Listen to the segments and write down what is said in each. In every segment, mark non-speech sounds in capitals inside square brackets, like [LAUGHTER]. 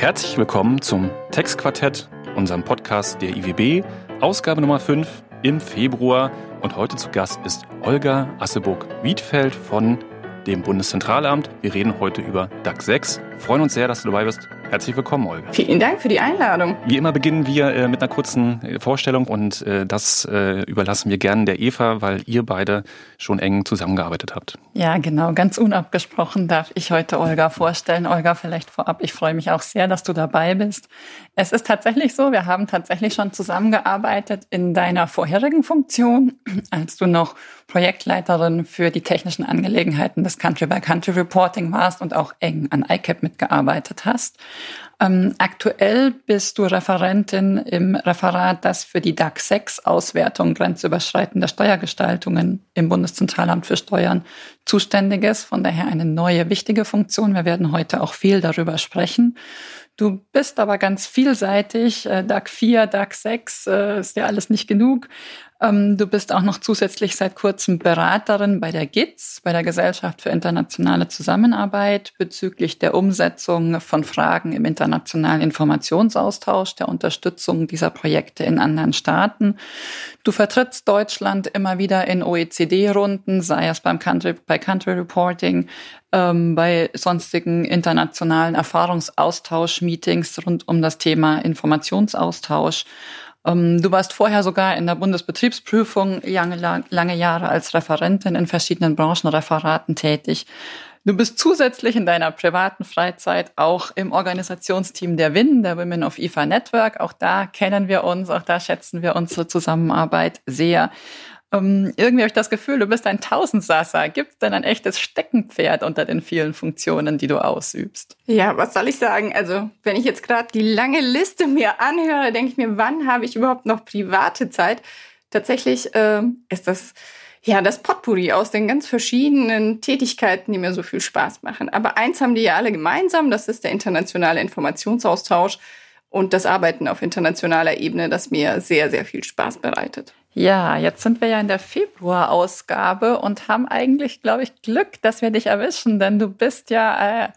Herzlich willkommen zum Textquartett, unserem Podcast der IWB, Ausgabe Nummer 5 im Februar. Und heute zu Gast ist Olga Asseburg-Wiedfeld von dem Bundeszentralamt. Wir reden heute über DAX 6. Freuen uns sehr, dass du dabei bist. Herzlich willkommen, Olga. Vielen Dank für die Einladung. Wie immer beginnen wir äh, mit einer kurzen äh, Vorstellung und äh, das äh, überlassen wir gerne der Eva, weil ihr beide schon eng zusammengearbeitet habt. Ja, genau. Ganz unabgesprochen darf ich heute Olga vorstellen. Olga, vielleicht vorab. Ich freue mich auch sehr, dass du dabei bist. Es ist tatsächlich so, wir haben tatsächlich schon zusammengearbeitet in deiner vorherigen Funktion, [CLEARS THROAT] als du noch Projektleiterin für die technischen Angelegenheiten des Country-by-Country Reporting warst und auch eng an ICAP mitgearbeitet hast. Ähm, aktuell bist du Referentin im Referat, das für die DAX 6 Auswertung grenzüberschreitender Steuergestaltungen im Bundeszentralamt für Steuern zuständig ist. Von daher eine neue wichtige Funktion. Wir werden heute auch viel darüber sprechen. Du bist aber ganz vielseitig. Äh, DAX 4, DAX 6 äh, ist ja alles nicht genug. Ähm, du bist auch noch zusätzlich seit kurzem Beraterin bei der GITS, bei der Gesellschaft für internationale Zusammenarbeit, bezüglich der Umsetzung von Fragen im internationalen Informationsaustausch, der Unterstützung dieser Projekte in anderen Staaten. Du vertrittst Deutschland immer wieder in OECD-Runden, sei es beim Country, bei Country Reporting, ähm, bei sonstigen internationalen Erfahrungsaustausch-Meetings rund um das Thema Informationsaustausch. Ähm, du warst vorher sogar in der Bundesbetriebsprüfung lange, lange Jahre als Referentin in verschiedenen Branchenreferaten tätig. Du bist zusätzlich in deiner privaten Freizeit auch im Organisationsteam der WIN, der Women of IFA Network. Auch da kennen wir uns, auch da schätzen wir unsere Zusammenarbeit sehr. Ähm, irgendwie habe ich das Gefühl, du bist ein Tausendsasser. Gibt es denn ein echtes Steckenpferd unter den vielen Funktionen, die du ausübst? Ja, was soll ich sagen? Also, wenn ich jetzt gerade die lange Liste mir anhöre, denke ich mir, wann habe ich überhaupt noch private Zeit? Tatsächlich äh, ist das ja das Potpourri aus den ganz verschiedenen Tätigkeiten, die mir so viel Spaß machen. Aber eins haben die ja alle gemeinsam, das ist der internationale Informationsaustausch und das Arbeiten auf internationaler Ebene, das mir sehr, sehr viel Spaß bereitet. Ja, jetzt sind wir ja in der Februar-Ausgabe und haben eigentlich, glaube ich, Glück, dass wir dich erwischen, denn du bist ja äh,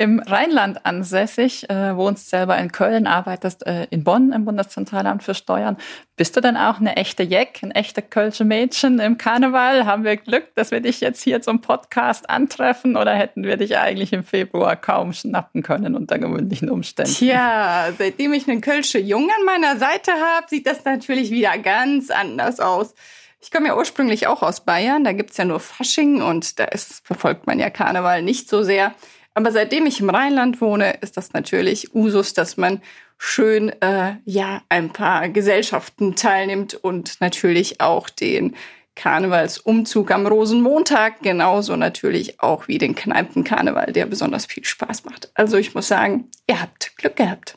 im Rheinland ansässig, äh, wohnst selber in Köln, arbeitest äh, in Bonn im Bundeszentralamt für Steuern. Bist du denn auch eine echte Jeck, ein echte Kölsche Mädchen im Karneval? Haben wir Glück, dass wir dich jetzt hier zum Podcast antreffen oder hätten wir dich eigentlich im Februar kaum schnappen können unter gewöhnlichen Umständen? Tja, seitdem ich einen Kölsche Jung an meiner Seite habe, sieht das natürlich wieder ganz anders aus. Ich komme ja ursprünglich auch aus Bayern, da gibt's ja nur Fasching und da ist, verfolgt man ja Karneval nicht so sehr. Aber seitdem ich im Rheinland wohne, ist das natürlich Usus, dass man schön äh, ja ein paar Gesellschaften teilnimmt und natürlich auch den Karnevalsumzug am Rosenmontag, genauso natürlich auch wie den Kneipenkarneval, der besonders viel Spaß macht. Also ich muss sagen, ihr habt Glück gehabt.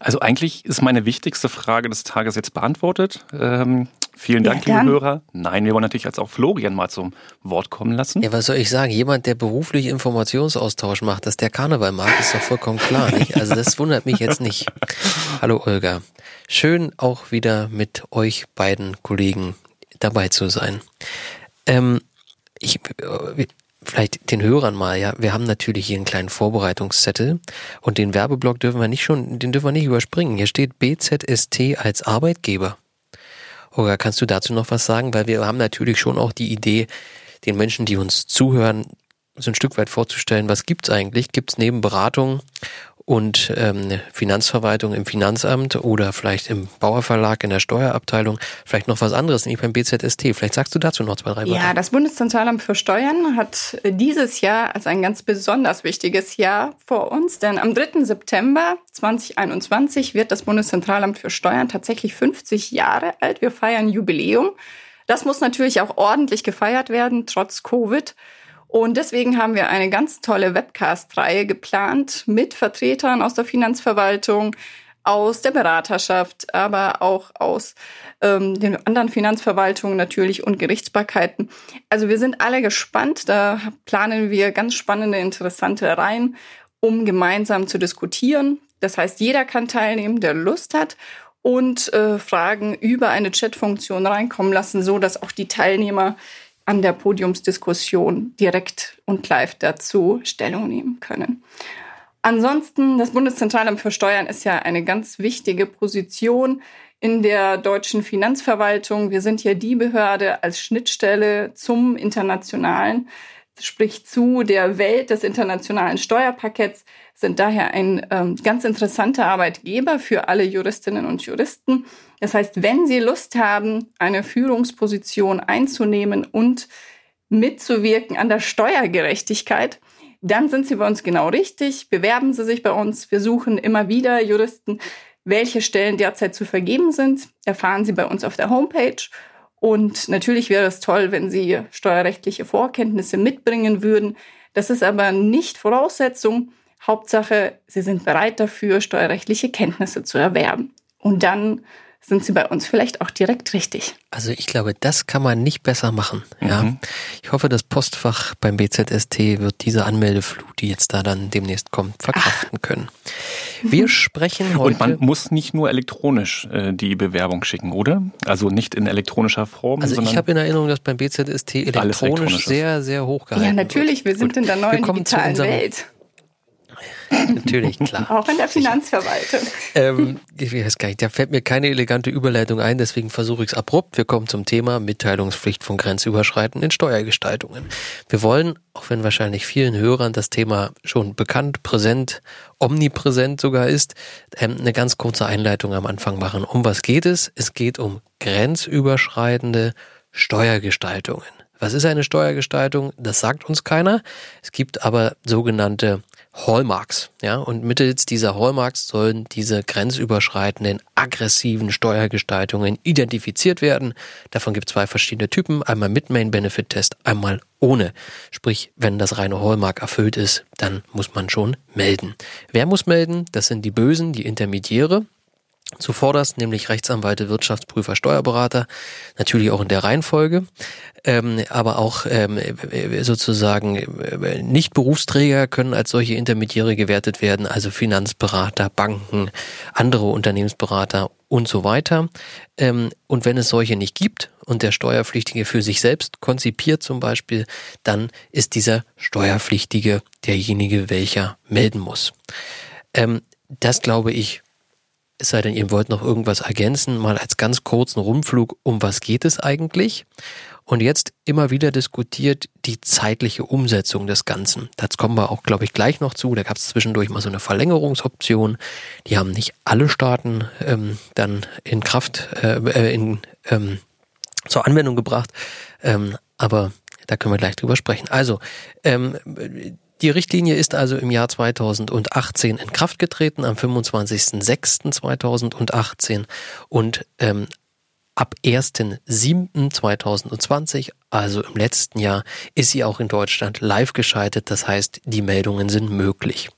Also eigentlich ist meine wichtigste Frage des Tages jetzt beantwortet. Ähm, vielen Dank, ja, liebe Hörer. Nein, wir wollen natürlich jetzt auch Florian mal zum Wort kommen lassen. Ja, was soll ich sagen? Jemand, der beruflich Informationsaustausch macht, dass der Karneval mag, ist doch vollkommen klar. Nicht? Also das wundert mich jetzt nicht. Hallo Olga. Schön auch wieder mit euch beiden Kollegen dabei zu sein. Ähm, ich, vielleicht den Hörern mal, ja, wir haben natürlich hier einen kleinen Vorbereitungszettel und den Werbeblock dürfen wir nicht schon, den dürfen wir nicht überspringen. Hier steht BZST als Arbeitgeber. Olga, kannst du dazu noch was sagen? Weil wir haben natürlich schon auch die Idee, den Menschen, die uns zuhören, so ein Stück weit vorzustellen, was gibt's eigentlich? Gibt's neben Beratung und ähm, Finanzverwaltung im Finanzamt oder vielleicht im Bauerverlag in der Steuerabteilung vielleicht noch was anderes, nämlich beim BZST. Vielleicht sagst du dazu noch zwei, drei Worte. Ja, das Bundeszentralamt für Steuern hat dieses Jahr als ein ganz besonders wichtiges Jahr vor uns, denn am 3. September 2021 wird das Bundeszentralamt für Steuern tatsächlich 50 Jahre alt. Wir feiern Jubiläum. Das muss natürlich auch ordentlich gefeiert werden, trotz Covid. Und deswegen haben wir eine ganz tolle Webcast-Reihe geplant mit Vertretern aus der Finanzverwaltung, aus der Beraterschaft, aber auch aus ähm, den anderen Finanzverwaltungen natürlich und Gerichtsbarkeiten. Also wir sind alle gespannt. Da planen wir ganz spannende, interessante Reihen, um gemeinsam zu diskutieren. Das heißt, jeder kann teilnehmen, der Lust hat und äh, Fragen über eine Chatfunktion reinkommen lassen, so dass auch die Teilnehmer an der Podiumsdiskussion direkt und live dazu Stellung nehmen können. Ansonsten, das Bundeszentralamt für Steuern ist ja eine ganz wichtige Position in der deutschen Finanzverwaltung. Wir sind ja die Behörde als Schnittstelle zum internationalen, sprich zu der Welt des internationalen Steuerpakets, sind daher ein ähm, ganz interessanter Arbeitgeber für alle Juristinnen und Juristen. Das heißt, wenn Sie Lust haben, eine Führungsposition einzunehmen und mitzuwirken an der Steuergerechtigkeit, dann sind Sie bei uns genau richtig. Bewerben Sie sich bei uns. Wir suchen immer wieder Juristen. Welche Stellen derzeit zu vergeben sind, erfahren Sie bei uns auf der Homepage. Und natürlich wäre es toll, wenn Sie steuerrechtliche Vorkenntnisse mitbringen würden. Das ist aber nicht Voraussetzung. Hauptsache, Sie sind bereit dafür, steuerrechtliche Kenntnisse zu erwerben. Und dann sind Sie bei uns vielleicht auch direkt richtig. Also ich glaube, das kann man nicht besser machen. Ja. Mhm. Ich hoffe, das Postfach beim BZST wird diese Anmeldeflut, die jetzt da dann demnächst kommt, verkraften Ach. können. Wir [LAUGHS] sprechen heute. Und man muss nicht nur elektronisch äh, die Bewerbung schicken, oder? Also nicht in elektronischer Form. Also ich habe in Erinnerung, dass beim BZST elektronisch sehr, sehr hoch gehalten Ja, natürlich. Wir sind Gut. in der neuen digitalen Welt. Natürlich, klar. Auch in der Finanzverwaltung. Ähm, ich weiß gar nicht, da fällt mir keine elegante Überleitung ein, deswegen versuche ich es abrupt. Wir kommen zum Thema Mitteilungspflicht von grenzüberschreitenden Steuergestaltungen. Wir wollen, auch wenn wahrscheinlich vielen Hörern das Thema schon bekannt, präsent, omnipräsent sogar ist, ähm, eine ganz kurze Einleitung am Anfang machen. Um was geht es? Es geht um grenzüberschreitende Steuergestaltungen. Was ist eine Steuergestaltung? Das sagt uns keiner. Es gibt aber sogenannte Hallmarks. Ja, und mittels dieser Hallmarks sollen diese grenzüberschreitenden, aggressiven Steuergestaltungen identifiziert werden. Davon gibt es zwei verschiedene Typen. Einmal mit Main Benefit Test, einmal ohne. Sprich, wenn das reine Hallmark erfüllt ist, dann muss man schon melden. Wer muss melden? Das sind die Bösen, die Intermediäre. Zuvorderst nämlich Rechtsanwälte, Wirtschaftsprüfer, Steuerberater, natürlich auch in der Reihenfolge, ähm, aber auch ähm, sozusagen äh, nicht Berufsträger können als solche Intermediäre gewertet werden, also Finanzberater, Banken, andere Unternehmensberater und so weiter. Ähm, und wenn es solche nicht gibt und der Steuerpflichtige für sich selbst konzipiert zum Beispiel, dann ist dieser Steuerpflichtige derjenige, welcher melden muss. Ähm, das glaube ich es sei denn, ihr wollt noch irgendwas ergänzen, mal als ganz kurzen Rundflug, um was geht es eigentlich? Und jetzt immer wieder diskutiert die zeitliche Umsetzung des Ganzen. Das kommen wir auch, glaube ich, gleich noch zu. Da gab es zwischendurch mal so eine Verlängerungsoption. Die haben nicht alle Staaten ähm, dann in Kraft, äh, äh in, ähm, zur Anwendung gebracht. Ähm, aber da können wir gleich drüber sprechen. Also, ähm, die Richtlinie ist also im Jahr 2018 in Kraft getreten, am 25.06.2018 und ähm, Ab 1.7.2020, also im letzten Jahr, ist sie auch in Deutschland live geschaltet. Das heißt, die Meldungen sind möglich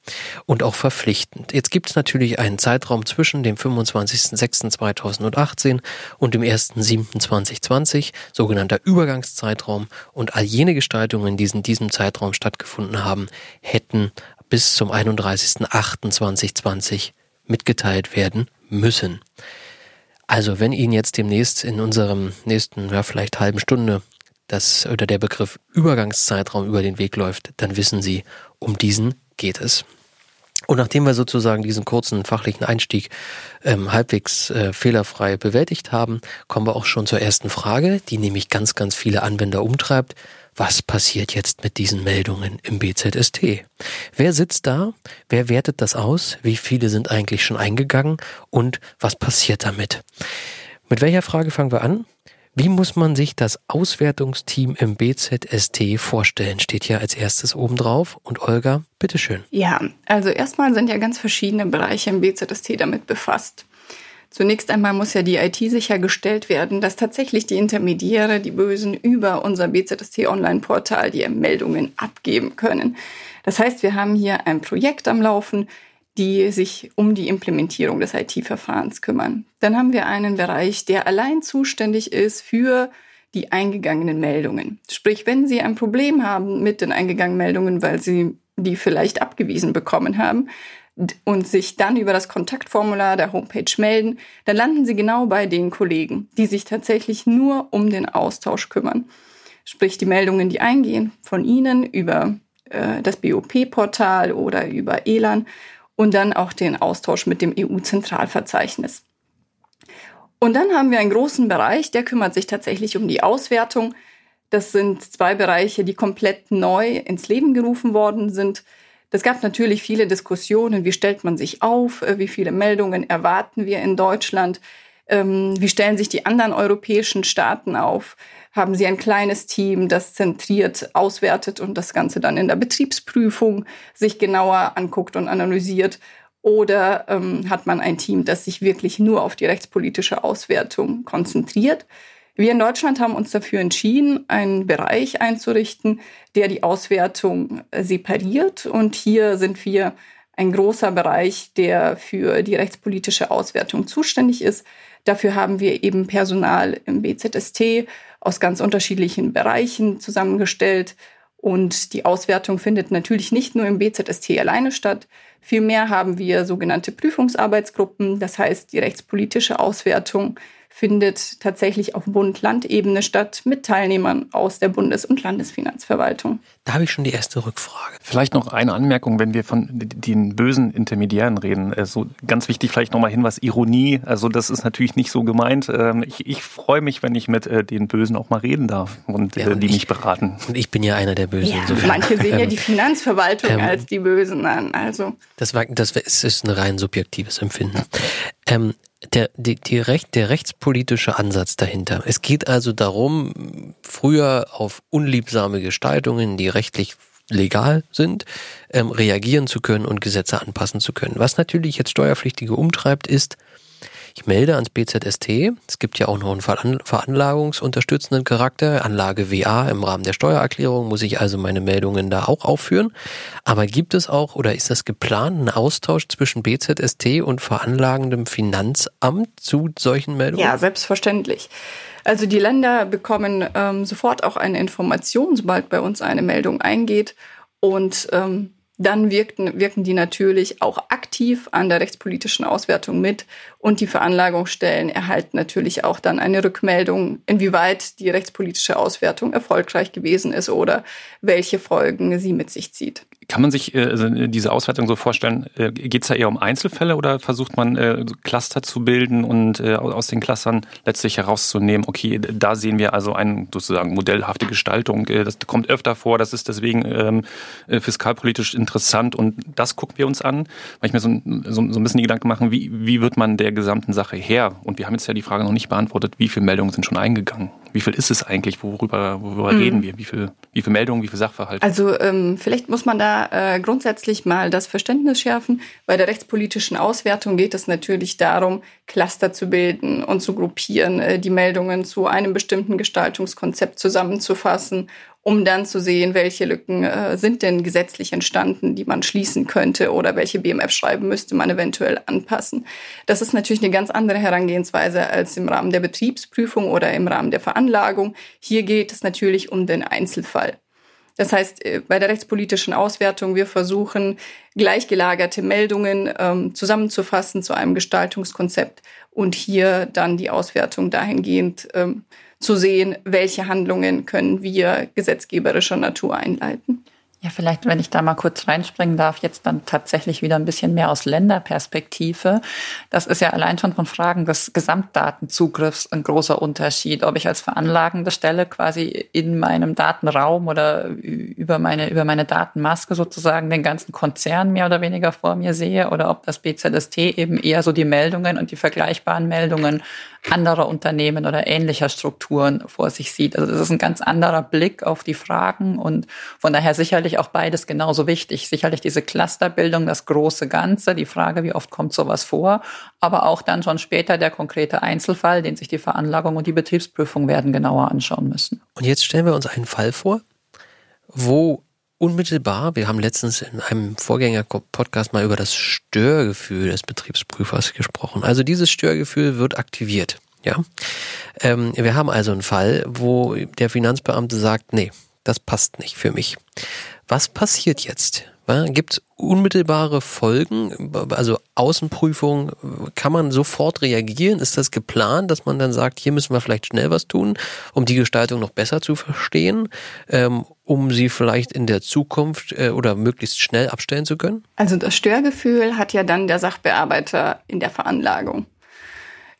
und auch verpflichtend. Jetzt gibt es natürlich einen Zeitraum zwischen dem 25.06.2018 und dem 1.7.2020, sogenannter Übergangszeitraum. Und all jene Gestaltungen, die in diesem Zeitraum stattgefunden haben, hätten bis zum 31.08.2020 mitgeteilt werden müssen. Also wenn Ihnen jetzt demnächst in unserem nächsten, ja vielleicht halben Stunde das oder der Begriff Übergangszeitraum über den Weg läuft, dann wissen Sie, um diesen geht es. Und nachdem wir sozusagen diesen kurzen fachlichen Einstieg ähm, halbwegs äh, fehlerfrei bewältigt haben, kommen wir auch schon zur ersten Frage, die nämlich ganz, ganz viele Anwender umtreibt was passiert jetzt mit diesen Meldungen im BZST? Wer sitzt da? Wer wertet das aus? Wie viele sind eigentlich schon eingegangen? Und was passiert damit? Mit welcher Frage fangen wir an? Wie muss man sich das Auswertungsteam im BZST vorstellen? Steht hier als erstes oben drauf. Und Olga, bitteschön. Ja, also erstmal sind ja ganz verschiedene Bereiche im BZST damit befasst. Zunächst einmal muss ja die IT sichergestellt werden, dass tatsächlich die Intermediäre, die Bösen, über unser BZST Online-Portal die Meldungen abgeben können. Das heißt, wir haben hier ein Projekt am Laufen, die sich um die Implementierung des IT-Verfahrens kümmern. Dann haben wir einen Bereich, der allein zuständig ist für die eingegangenen Meldungen. Sprich, wenn Sie ein Problem haben mit den eingegangenen Meldungen, weil Sie die vielleicht abgewiesen bekommen haben, und sich dann über das Kontaktformular der Homepage melden, dann landen Sie genau bei den Kollegen, die sich tatsächlich nur um den Austausch kümmern. Sprich, die Meldungen, die eingehen von Ihnen über äh, das BOP-Portal oder über ELAN und dann auch den Austausch mit dem EU-Zentralverzeichnis. Und dann haben wir einen großen Bereich, der kümmert sich tatsächlich um die Auswertung. Das sind zwei Bereiche, die komplett neu ins Leben gerufen worden sind. Es gab natürlich viele Diskussionen, wie stellt man sich auf, äh, wie viele Meldungen erwarten wir in Deutschland, ähm, wie stellen sich die anderen europäischen Staaten auf, haben sie ein kleines Team, das zentriert auswertet und das Ganze dann in der Betriebsprüfung sich genauer anguckt und analysiert. Oder ähm, hat man ein Team, das sich wirklich nur auf die rechtspolitische Auswertung konzentriert? Wir in Deutschland haben uns dafür entschieden, einen Bereich einzurichten, der die Auswertung separiert. Und hier sind wir ein großer Bereich, der für die rechtspolitische Auswertung zuständig ist. Dafür haben wir eben Personal im BZST aus ganz unterschiedlichen Bereichen zusammengestellt. Und die Auswertung findet natürlich nicht nur im BZST alleine statt. Vielmehr haben wir sogenannte Prüfungsarbeitsgruppen, das heißt die rechtspolitische Auswertung findet tatsächlich auf Bund-Land-Ebene statt mit Teilnehmern aus der Bundes- und Landesfinanzverwaltung. Da habe ich schon die erste Rückfrage. Vielleicht noch eine Anmerkung, wenn wir von den bösen Intermediären reden. Also ganz wichtig vielleicht nochmal hin, was Ironie. Also das ist natürlich nicht so gemeint. Ähm, ich, ich freue mich, wenn ich mit äh, den Bösen auch mal reden darf und, ja, und die ich, mich beraten. Und ich bin ja einer der Bösen. Ja, manche sehen ja die Finanzverwaltung ähm, als die Bösen an. Also das, war, das ist ein rein subjektives Empfinden. Ähm, der, die, die Recht, der rechtspolitische Ansatz dahinter. Es geht also darum, früher auf unliebsame Gestaltungen, die rechtlich legal sind, ähm, reagieren zu können und Gesetze anpassen zu können. Was natürlich jetzt Steuerpflichtige umtreibt, ist, ich melde ans BZST. Es gibt ja auch noch einen veranlagungsunterstützenden Charakter. Anlage WA im Rahmen der Steuererklärung muss ich also meine Meldungen da auch aufführen. Aber gibt es auch oder ist das geplant ein Austausch zwischen BZST und veranlagendem Finanzamt zu solchen Meldungen? Ja, selbstverständlich. Also die Länder bekommen ähm, sofort auch eine Information, sobald bei uns eine Meldung eingeht. Und ähm, dann wirkten, wirken die natürlich auch aktiv an der rechtspolitischen Auswertung mit und die Veranlagungsstellen erhalten natürlich auch dann eine Rückmeldung, inwieweit die rechtspolitische Auswertung erfolgreich gewesen ist oder welche Folgen sie mit sich zieht. Kann man sich äh, also diese Auswertung so vorstellen, äh, geht es da eher um Einzelfälle oder versucht man äh, Cluster zu bilden und äh, aus den Clustern letztlich herauszunehmen, okay, da sehen wir also eine sozusagen modellhafte Gestaltung, äh, das kommt öfter vor, das ist deswegen ähm, äh, fiskalpolitisch interessant und das gucken wir uns an, weil ich mir so, so, so ein bisschen die Gedanken machen, wie, wie wird man der gesamten Sache her? Und wir haben jetzt ja die Frage noch nicht beantwortet, wie viele Meldungen sind schon eingegangen? Wie viel ist es eigentlich? Worüber, worüber mhm. reden wir? Wie viel, wie viele Meldungen, wie viele Sachverhalte? Also ähm, vielleicht muss man da äh, grundsätzlich mal das Verständnis schärfen. Bei der rechtspolitischen Auswertung geht es natürlich darum, Cluster zu bilden und zu gruppieren, äh, die Meldungen zu einem bestimmten Gestaltungskonzept zusammenzufassen um dann zu sehen, welche Lücken äh, sind denn gesetzlich entstanden, die man schließen könnte oder welche BMF-Schreiben müsste man eventuell anpassen. Das ist natürlich eine ganz andere Herangehensweise als im Rahmen der Betriebsprüfung oder im Rahmen der Veranlagung. Hier geht es natürlich um den Einzelfall. Das heißt, äh, bei der rechtspolitischen Auswertung, wir versuchen, gleichgelagerte Meldungen ähm, zusammenzufassen zu einem Gestaltungskonzept und hier dann die Auswertung dahingehend ähm, zu sehen, welche Handlungen können wir gesetzgeberischer Natur einleiten. Ja, vielleicht, wenn ich da mal kurz reinspringen darf, jetzt dann tatsächlich wieder ein bisschen mehr aus Länderperspektive. Das ist ja allein schon von Fragen des Gesamtdatenzugriffs ein großer Unterschied, ob ich als veranlagende Stelle quasi in meinem Datenraum oder über meine, über meine Datenmaske sozusagen den ganzen Konzern mehr oder weniger vor mir sehe oder ob das BZST eben eher so die Meldungen und die vergleichbaren Meldungen anderer Unternehmen oder ähnlicher Strukturen vor sich sieht. Also das ist ein ganz anderer Blick auf die Fragen und von daher sicherlich auch beides genauso wichtig. Sicherlich diese Clusterbildung, das große Ganze, die Frage, wie oft kommt sowas vor, aber auch dann schon später der konkrete Einzelfall, den sich die Veranlagung und die Betriebsprüfung werden genauer anschauen müssen. Und jetzt stellen wir uns einen Fall vor, wo unmittelbar, wir haben letztens in einem Vorgänger-Podcast mal über das Störgefühl des Betriebsprüfers gesprochen. Also dieses Störgefühl wird aktiviert. Ja, ähm, wir haben also einen Fall, wo der Finanzbeamte sagt, nee, das passt nicht für mich. Was passiert jetzt? Gibt es unmittelbare Folgen? Also Außenprüfung, kann man sofort reagieren? Ist das geplant, dass man dann sagt, hier müssen wir vielleicht schnell was tun, um die Gestaltung noch besser zu verstehen, ähm, um sie vielleicht in der Zukunft äh, oder möglichst schnell abstellen zu können? Also das Störgefühl hat ja dann der Sachbearbeiter in der Veranlagung.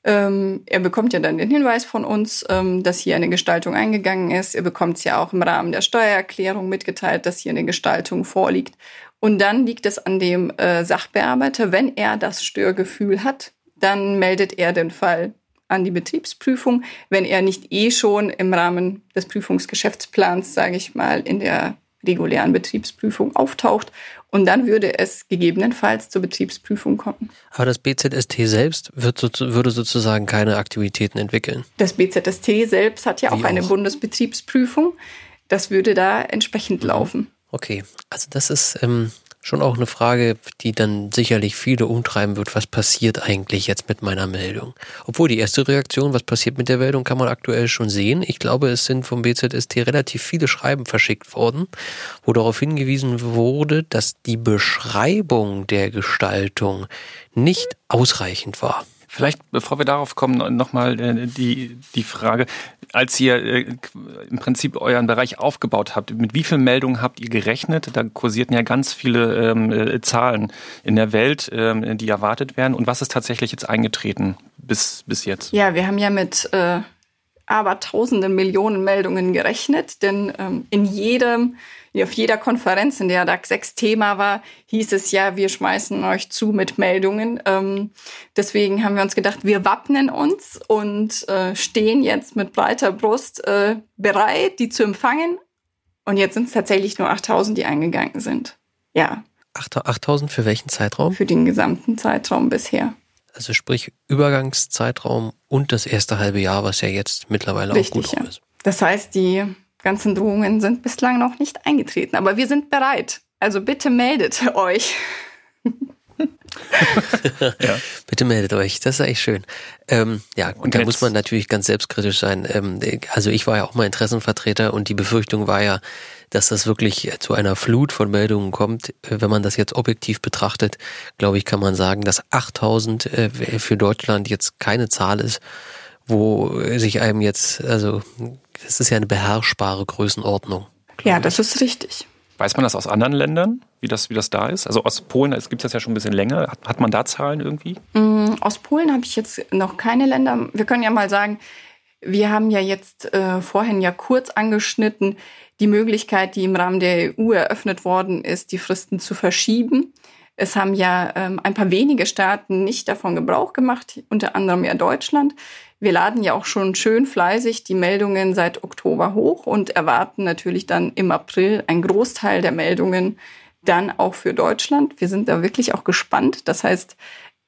Ähm, er bekommt ja dann den Hinweis von uns, ähm, dass hier eine Gestaltung eingegangen ist. Er bekommt es ja auch im Rahmen der Steuererklärung mitgeteilt, dass hier eine Gestaltung vorliegt. Und dann liegt es an dem äh, Sachbearbeiter, wenn er das Störgefühl hat, dann meldet er den Fall an die Betriebsprüfung, wenn er nicht eh schon im Rahmen des Prüfungsgeschäftsplans, sage ich mal, in der regulären Betriebsprüfung auftaucht und dann würde es gegebenenfalls zur Betriebsprüfung kommen. Aber das BZST selbst wird würde sozusagen keine Aktivitäten entwickeln. Das BZST selbst hat ja auch, auch eine Bundesbetriebsprüfung. Das würde da entsprechend mhm. laufen. Okay, also das ist ähm, schon auch eine Frage, die dann sicherlich viele umtreiben wird. Was passiert eigentlich jetzt mit meiner Meldung? Obwohl die erste Reaktion, was passiert mit der Meldung, kann man aktuell schon sehen. Ich glaube, es sind vom BZST relativ viele Schreiben verschickt worden, wo darauf hingewiesen wurde, dass die Beschreibung der Gestaltung nicht ausreichend war. Vielleicht, bevor wir darauf kommen, nochmal äh, die, die Frage, als ihr äh, im Prinzip euren Bereich aufgebaut habt, mit wie vielen Meldungen habt ihr gerechnet? Da kursierten ja ganz viele ähm, äh, Zahlen in der Welt, ähm, die erwartet werden. Und was ist tatsächlich jetzt eingetreten bis, bis jetzt? Ja, wir haben ja mit äh, aber tausenden Millionen Meldungen gerechnet, denn ähm, in jedem auf jeder Konferenz, in der DAX 6 Thema war, hieß es ja, wir schmeißen euch zu mit Meldungen. Ähm, deswegen haben wir uns gedacht, wir wappnen uns und äh, stehen jetzt mit breiter Brust äh, bereit, die zu empfangen. Und jetzt sind es tatsächlich nur 8000, die eingegangen sind. Ja. 8000 für welchen Zeitraum? Für den gesamten Zeitraum bisher. Also sprich Übergangszeitraum und das erste halbe Jahr, was ja jetzt mittlerweile Richtig, auch gut ja. ist. Das heißt, die ganzen Drohungen sind bislang noch nicht eingetreten. Aber wir sind bereit. Also bitte meldet euch. [LAUGHS] ja. Bitte meldet euch, das ist echt schön. Ähm, ja, und da muss man natürlich ganz selbstkritisch sein. Ähm, also ich war ja auch mal Interessenvertreter und die Befürchtung war ja, dass das wirklich zu einer Flut von Meldungen kommt. Wenn man das jetzt objektiv betrachtet, glaube ich, kann man sagen, dass 8000 äh, für Deutschland jetzt keine Zahl ist, wo sich einem jetzt, also das ist ja eine beherrschbare Größenordnung. Ja, das ist richtig. Weiß man das aus anderen Ländern, wie das, wie das da ist? Also aus Polen gibt es das ja schon ein bisschen länger. Hat, hat man da Zahlen irgendwie? Mm, aus Polen habe ich jetzt noch keine Länder. Wir können ja mal sagen, wir haben ja jetzt äh, vorhin ja kurz angeschnitten, die Möglichkeit, die im Rahmen der EU eröffnet worden ist, die Fristen zu verschieben. Es haben ja ähm, ein paar wenige Staaten nicht davon Gebrauch gemacht, unter anderem ja Deutschland. Wir laden ja auch schon schön fleißig die Meldungen seit Oktober hoch und erwarten natürlich dann im April einen Großteil der Meldungen dann auch für Deutschland. Wir sind da wirklich auch gespannt. Das heißt,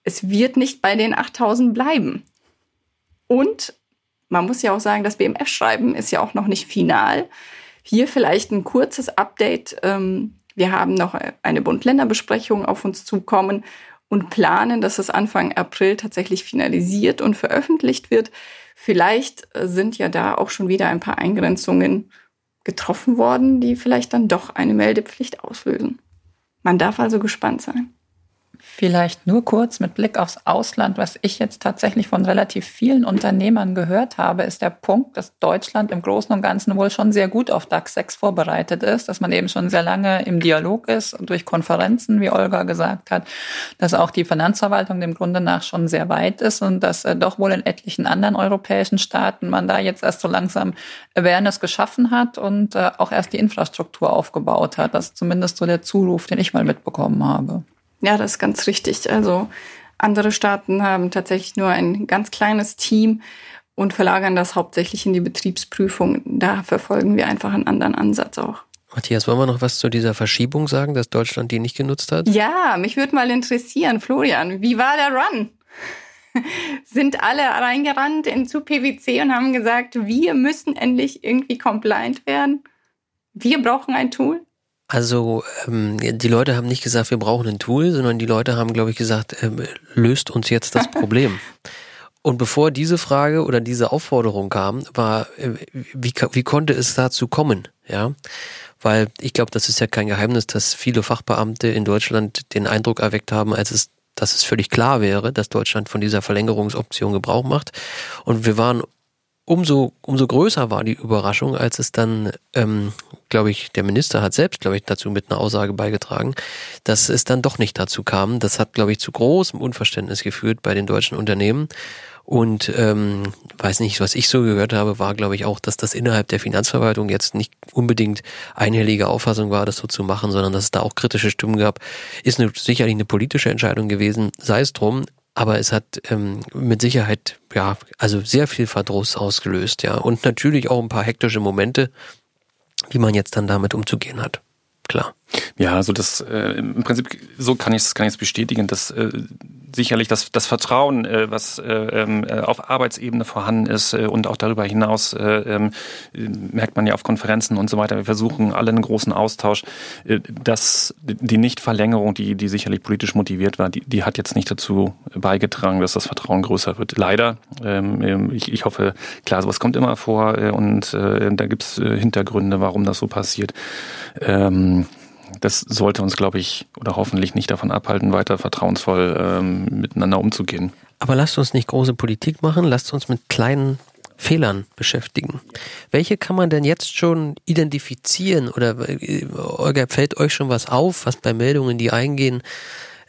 es wird nicht bei den 8000 bleiben. Und man muss ja auch sagen, das BMF-Schreiben ist ja auch noch nicht final. Hier vielleicht ein kurzes Update. Ähm, wir haben noch eine Bund-Länder-Besprechung auf uns zukommen und planen, dass es Anfang April tatsächlich finalisiert und veröffentlicht wird. Vielleicht äh, sind ja da auch schon wieder ein paar Eingrenzungen getroffen worden, die vielleicht dann doch eine Meldepflicht auslösen. Man darf also gespannt sein. Vielleicht nur kurz mit Blick aufs Ausland. Was ich jetzt tatsächlich von relativ vielen Unternehmern gehört habe, ist der Punkt, dass Deutschland im Großen und Ganzen wohl schon sehr gut auf DAX 6 vorbereitet ist, dass man eben schon sehr lange im Dialog ist und durch Konferenzen, wie Olga gesagt hat, dass auch die Finanzverwaltung dem Grunde nach schon sehr weit ist und dass äh, doch wohl in etlichen anderen europäischen Staaten man da jetzt erst so langsam Awareness geschaffen hat und äh, auch erst die Infrastruktur aufgebaut hat. Das ist zumindest so der Zuruf, den ich mal mitbekommen habe. Ja, das ist ganz richtig. Also andere Staaten haben tatsächlich nur ein ganz kleines Team und verlagern das hauptsächlich in die Betriebsprüfung. Da verfolgen wir einfach einen anderen Ansatz auch. Matthias, wollen wir noch was zu dieser Verschiebung sagen, dass Deutschland die nicht genutzt hat? Ja, mich würde mal interessieren, Florian, wie war der Run? [LAUGHS] Sind alle reingerannt in zu PwC und haben gesagt, wir müssen endlich irgendwie compliant werden? Wir brauchen ein Tool? Also ähm, die Leute haben nicht gesagt, wir brauchen ein Tool, sondern die Leute haben, glaube ich, gesagt, ähm, löst uns jetzt das [LAUGHS] Problem. Und bevor diese Frage oder diese Aufforderung kam, war, äh, wie, wie konnte es dazu kommen? Ja, weil ich glaube, das ist ja kein Geheimnis, dass viele Fachbeamte in Deutschland den Eindruck erweckt haben, als es dass es völlig klar wäre, dass Deutschland von dieser Verlängerungsoption Gebrauch macht. Und wir waren umso, umso größer war die Überraschung, als es dann, ähm, glaube ich, der Minister hat selbst, glaube ich, dazu mit einer Aussage beigetragen, dass es dann doch nicht dazu kam. Das hat, glaube ich, zu großem Unverständnis geführt bei den deutschen Unternehmen. Und ähm, weiß nicht, was ich so gehört habe, war, glaube ich, auch, dass das innerhalb der Finanzverwaltung jetzt nicht unbedingt einhellige Auffassung war, das so zu machen, sondern dass es da auch kritische Stimmen gab. Ist eine, sicherlich eine politische Entscheidung gewesen, sei es drum. Aber es hat ähm, mit Sicherheit, ja, also sehr viel Verdruss ausgelöst, ja. Und natürlich auch ein paar hektische Momente, wie man jetzt dann damit umzugehen hat. Klar. Ja, also das äh, im Prinzip so kann ich es kann ich bestätigen, dass äh, sicherlich das das Vertrauen, äh, was äh, ähm, äh, auf Arbeitsebene vorhanden ist äh, und auch darüber hinaus äh, äh, merkt man ja auf Konferenzen und so weiter. Wir versuchen alle einen großen Austausch. Äh, dass die Nichtverlängerung, die die sicherlich politisch motiviert war, die, die hat jetzt nicht dazu beigetragen, dass das Vertrauen größer wird. Leider. Ähm, ähm ich, ich hoffe, klar, sowas kommt immer vor äh, und äh, da gibt's äh, Hintergründe, warum das so passiert. Ähm, das sollte uns, glaube ich, oder hoffentlich nicht davon abhalten, weiter vertrauensvoll ähm, miteinander umzugehen. Aber lasst uns nicht große Politik machen, lasst uns mit kleinen Fehlern beschäftigen. Welche kann man denn jetzt schon identifizieren oder äh, Olga, fällt euch schon was auf, was bei Meldungen, die eingehen,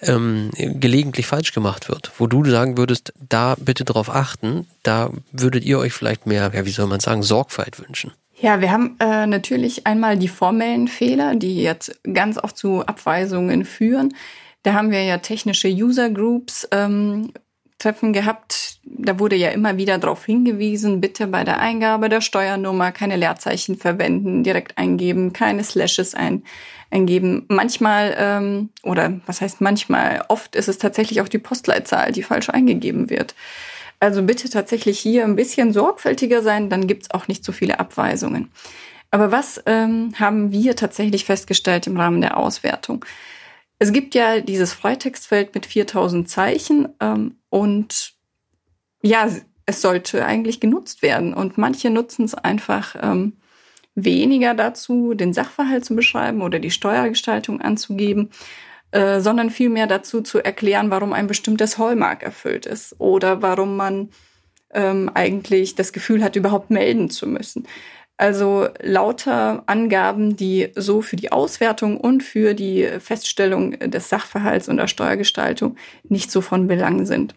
ähm, gelegentlich falsch gemacht wird, wo du sagen würdest, da bitte drauf achten, da würdet ihr euch vielleicht mehr, ja, wie soll man sagen, Sorgfalt wünschen? Ja, wir haben äh, natürlich einmal die formellen Fehler, die jetzt ganz oft zu Abweisungen führen. Da haben wir ja technische User Groups ähm, Treffen gehabt. Da wurde ja immer wieder darauf hingewiesen, bitte bei der Eingabe der Steuernummer keine Leerzeichen verwenden, direkt eingeben, keine Slashes ein, eingeben. Manchmal, ähm, oder was heißt manchmal, oft ist es tatsächlich auch die Postleitzahl, die falsch eingegeben wird. Also bitte tatsächlich hier ein bisschen sorgfältiger sein, dann gibt's auch nicht so viele Abweisungen. Aber was ähm, haben wir tatsächlich festgestellt im Rahmen der Auswertung? Es gibt ja dieses Freitextfeld mit 4000 Zeichen ähm, und ja, es sollte eigentlich genutzt werden. Und manche nutzen es einfach ähm, weniger dazu, den Sachverhalt zu beschreiben oder die Steuergestaltung anzugeben, äh, sondern vielmehr dazu zu erklären, warum ein bestimmtes Hallmark erfüllt ist oder warum man ähm, eigentlich das Gefühl hat, überhaupt melden zu müssen. Also lauter Angaben, die so für die Auswertung und für die Feststellung des Sachverhalts und der Steuergestaltung nicht so von Belang sind.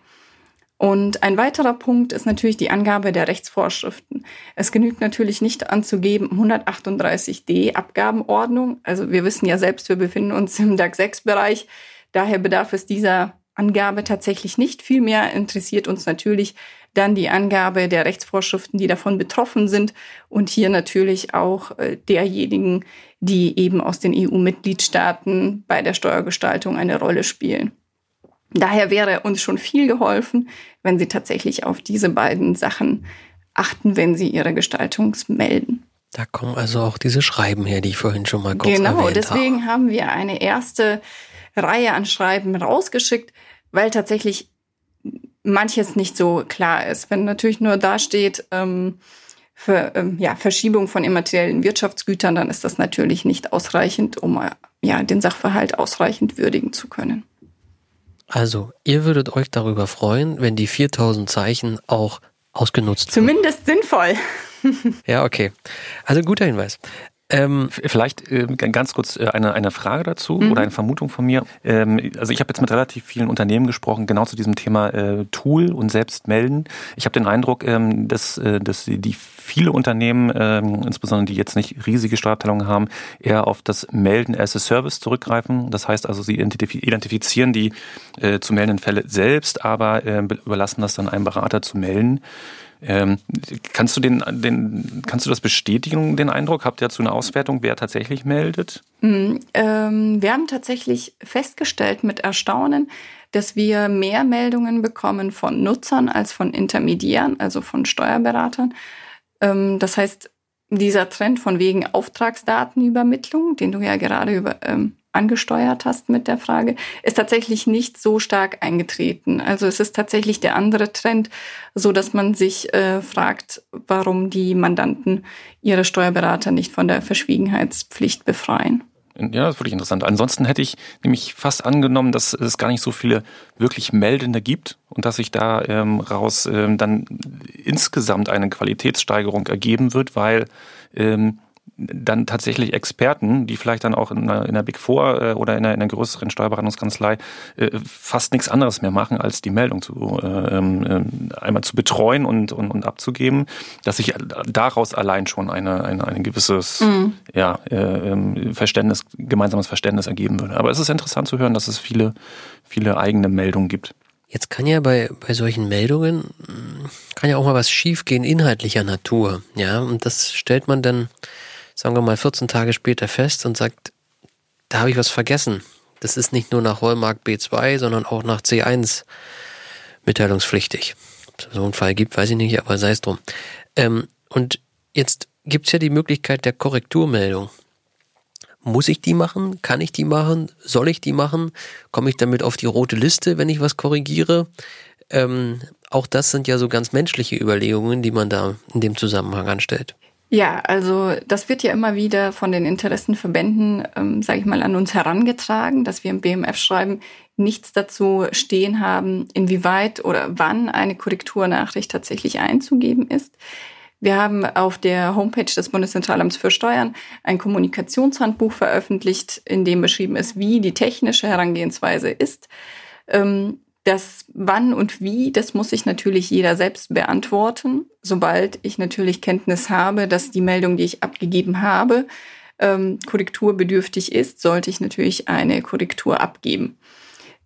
Und ein weiterer Punkt ist natürlich die Angabe der Rechtsvorschriften. Es genügt natürlich nicht anzugeben 138d Abgabenordnung. Also wir wissen ja selbst, wir befinden uns im DAX 6 Bereich. Daher bedarf es dieser Angabe tatsächlich nicht. Vielmehr interessiert uns natürlich dann die Angabe der Rechtsvorschriften, die davon betroffen sind und hier natürlich auch äh, derjenigen, die eben aus den EU-Mitgliedstaaten bei der Steuergestaltung eine Rolle spielen. Daher wäre uns schon viel geholfen, wenn Sie tatsächlich auf diese beiden Sachen achten, wenn Sie Ihre Gestaltung melden. Da kommen also auch diese Schreiben her, die ich vorhin schon mal kurz genau, erwähnt habe. Genau, deswegen haben wir eine erste Reihe an Schreiben rausgeschickt, weil tatsächlich manches nicht so klar ist. Wenn natürlich nur da steht, ähm, für ähm, ja, Verschiebung von immateriellen Wirtschaftsgütern, dann ist das natürlich nicht ausreichend, um äh, ja, den Sachverhalt ausreichend würdigen zu können. Also, ihr würdet euch darüber freuen, wenn die 4000 Zeichen auch ausgenutzt Zumindest würden. sinnvoll. [LAUGHS] ja, okay. Also guter Hinweis. Ähm, Vielleicht äh, ganz kurz äh, eine, eine Frage dazu mhm. oder eine Vermutung von mir. Ähm, also ich habe jetzt mit relativ vielen Unternehmen gesprochen, genau zu diesem Thema äh, Tool und Selbstmelden. Ich habe den Eindruck, ähm, dass, äh, dass die viele Unternehmen, ähm, insbesondere die jetzt nicht riesige Steuerabteilungen haben, eher auf das Melden as a Service zurückgreifen. Das heißt also, sie identifizieren die äh, zu meldenden Fälle selbst, aber äh, überlassen das dann einem Berater zu melden. Ähm, kannst du den, den, kannst du das bestätigen, den Eindruck? Habt ihr dazu eine Auswertung, wer tatsächlich meldet? Mm, ähm, wir haben tatsächlich festgestellt mit Erstaunen, dass wir mehr Meldungen bekommen von Nutzern als von Intermediären, also von Steuerberatern. Ähm, das heißt, dieser Trend von wegen Auftragsdatenübermittlung, den du ja gerade über, ähm, angesteuert hast mit der Frage, ist tatsächlich nicht so stark eingetreten. Also es ist tatsächlich der andere Trend, so dass man sich äh, fragt, warum die Mandanten ihre Steuerberater nicht von der Verschwiegenheitspflicht befreien. Ja, das ist wirklich interessant. Ansonsten hätte ich nämlich fast angenommen, dass es gar nicht so viele wirklich Meldende gibt und dass sich da ähm, raus ähm, dann insgesamt eine Qualitätssteigerung ergeben wird, weil ähm, dann tatsächlich Experten, die vielleicht dann auch in einer, in einer Big Four äh, oder in einer, in einer größeren Steuerberatungskanzlei äh, fast nichts anderes mehr machen, als die Meldung zu äh, ähm, einmal zu betreuen und, und, und abzugeben, dass sich daraus allein schon eine, eine, ein gewisses mhm. ja, äh, ähm, Verständnis, gemeinsames Verständnis ergeben würde. Aber es ist interessant zu hören, dass es viele, viele eigene Meldungen gibt. Jetzt kann ja bei, bei solchen Meldungen, kann ja auch mal was schiefgehen inhaltlicher Natur. Ja, und das stellt man dann sagen wir mal 14 Tage später fest und sagt, da habe ich was vergessen. Das ist nicht nur nach Hallmark B2, sondern auch nach C1 mitteilungspflichtig. So einen Fall gibt, weiß ich nicht, aber sei es drum. Ähm, und jetzt gibt es ja die Möglichkeit der Korrekturmeldung. Muss ich die machen? Kann ich die machen? Soll ich die machen? Komme ich damit auf die rote Liste, wenn ich was korrigiere? Ähm, auch das sind ja so ganz menschliche Überlegungen, die man da in dem Zusammenhang anstellt. Ja, also das wird ja immer wieder von den Interessenverbänden, ähm, sage ich mal, an uns herangetragen, dass wir im BMF-Schreiben nichts dazu stehen haben, inwieweit oder wann eine Korrekturnachricht tatsächlich einzugeben ist. Wir haben auf der Homepage des Bundeszentralamts für Steuern ein Kommunikationshandbuch veröffentlicht, in dem beschrieben ist, wie die technische Herangehensweise ist. Ähm, das Wann und Wie, das muss sich natürlich jeder selbst beantworten. Sobald ich natürlich Kenntnis habe, dass die Meldung, die ich abgegeben habe, ähm, korrekturbedürftig ist, sollte ich natürlich eine Korrektur abgeben.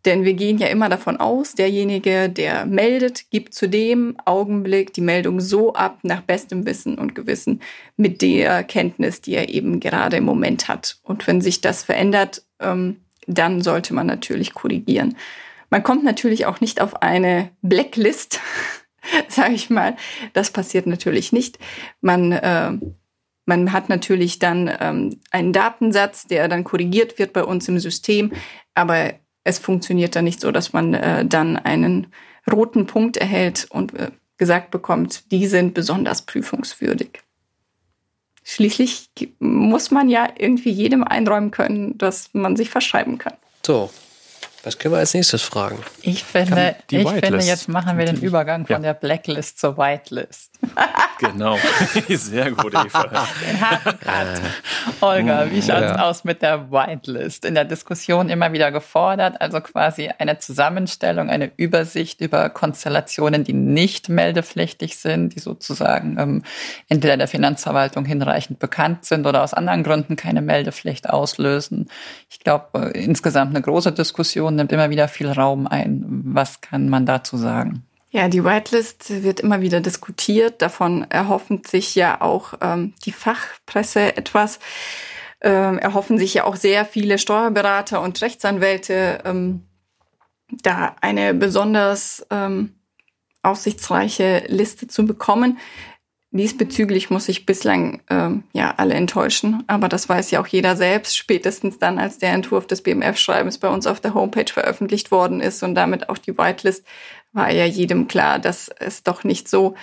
Denn wir gehen ja immer davon aus, derjenige, der meldet, gibt zu dem Augenblick die Meldung so ab, nach bestem Wissen und Gewissen, mit der Kenntnis, die er eben gerade im Moment hat. Und wenn sich das verändert, ähm, dann sollte man natürlich korrigieren. Man kommt natürlich auch nicht auf eine Blacklist, [LAUGHS] sage ich mal. Das passiert natürlich nicht. Man, äh, man hat natürlich dann ähm, einen Datensatz, der dann korrigiert wird bei uns im System, aber es funktioniert dann nicht so, dass man äh, dann einen roten Punkt erhält und äh, gesagt bekommt, die sind besonders prüfungswürdig. Schließlich muss man ja irgendwie jedem einräumen können, dass man sich verschreiben kann. So, was können wir als nächstes fragen? Ich finde, ich finde jetzt machen wir den Übergang von ja. der Blacklist zur Whitelist. [LAUGHS] genau. [LAUGHS] Sehr gut, Eva. Den Olga, wie schaut es ja. aus mit der Whitelist? In der Diskussion immer wieder gefordert, also quasi eine Zusammenstellung, eine Übersicht über Konstellationen, die nicht meldepflichtig sind, die sozusagen ähm, entweder der Finanzverwaltung hinreichend bekannt sind oder aus anderen Gründen keine Meldepflicht auslösen. Ich glaube, äh, insgesamt eine große Diskussion nimmt immer wieder viel Raum ein. Was kann man dazu sagen? Ja, die Whitelist wird immer wieder diskutiert. Davon erhoffen sich ja auch ähm, die Fachpresse etwas. Ähm, erhoffen sich ja auch sehr viele Steuerberater und Rechtsanwälte, ähm, da eine besonders ähm, aussichtsreiche Liste zu bekommen. Diesbezüglich muss ich bislang ähm, ja alle enttäuschen, aber das weiß ja auch jeder selbst, spätestens dann, als der Entwurf des BMF-Schreibens bei uns auf der Homepage veröffentlicht worden ist und damit auch die Whitelist, war ja jedem klar, dass es doch nicht so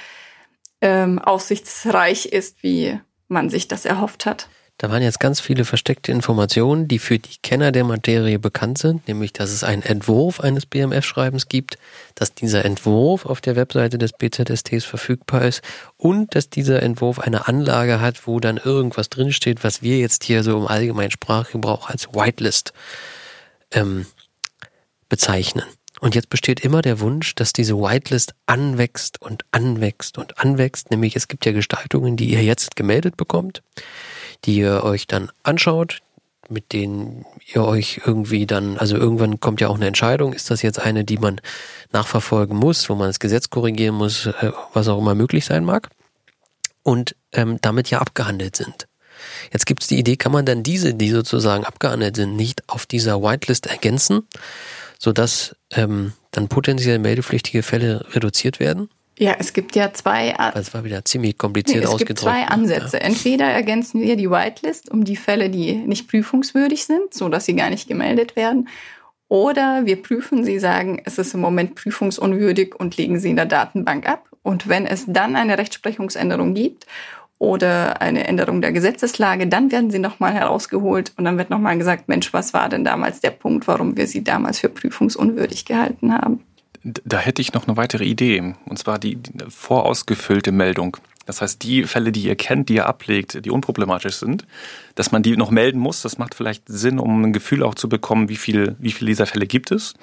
ähm, aussichtsreich ist, wie man sich das erhofft hat. Da waren jetzt ganz viele versteckte Informationen, die für die Kenner der Materie bekannt sind, nämlich dass es einen Entwurf eines BMF-Schreibens gibt, dass dieser Entwurf auf der Webseite des BZSTs verfügbar ist und dass dieser Entwurf eine Anlage hat, wo dann irgendwas drinsteht, was wir jetzt hier so im allgemeinen Sprachgebrauch als Whitelist ähm, bezeichnen. Und jetzt besteht immer der Wunsch, dass diese Whitelist anwächst und anwächst und anwächst. Nämlich es gibt ja Gestaltungen, die ihr jetzt gemeldet bekommt die ihr euch dann anschaut, mit denen ihr euch irgendwie dann, also irgendwann kommt ja auch eine Entscheidung, ist das jetzt eine, die man nachverfolgen muss, wo man das Gesetz korrigieren muss, äh, was auch immer möglich sein mag, und ähm, damit ja abgehandelt sind. Jetzt gibt es die Idee, kann man dann diese, die sozusagen abgehandelt sind, nicht auf dieser Whitelist ergänzen, sodass ähm, dann potenziell meldepflichtige Fälle reduziert werden? Ja, es gibt ja zwei. Das war wieder ziemlich kompliziert nee, es ausgedrückt. Es gibt zwei ne? Ansätze. Ja. Entweder ergänzen wir die Whitelist um die Fälle, die nicht prüfungswürdig sind, so dass sie gar nicht gemeldet werden. Oder wir prüfen sie, sagen, es ist im Moment prüfungsunwürdig und legen sie in der Datenbank ab. Und wenn es dann eine Rechtsprechungsänderung gibt oder eine Änderung der Gesetzeslage, dann werden sie nochmal herausgeholt und dann wird nochmal gesagt, Mensch, was war denn damals der Punkt, warum wir sie damals für prüfungsunwürdig gehalten haben? Da hätte ich noch eine weitere Idee, und zwar die, die vorausgefüllte Meldung. Das heißt, die Fälle, die ihr kennt, die ihr ablegt, die unproblematisch sind, dass man die noch melden muss, das macht vielleicht Sinn, um ein Gefühl auch zu bekommen, wie viel, wie viele dieser Fälle gibt es.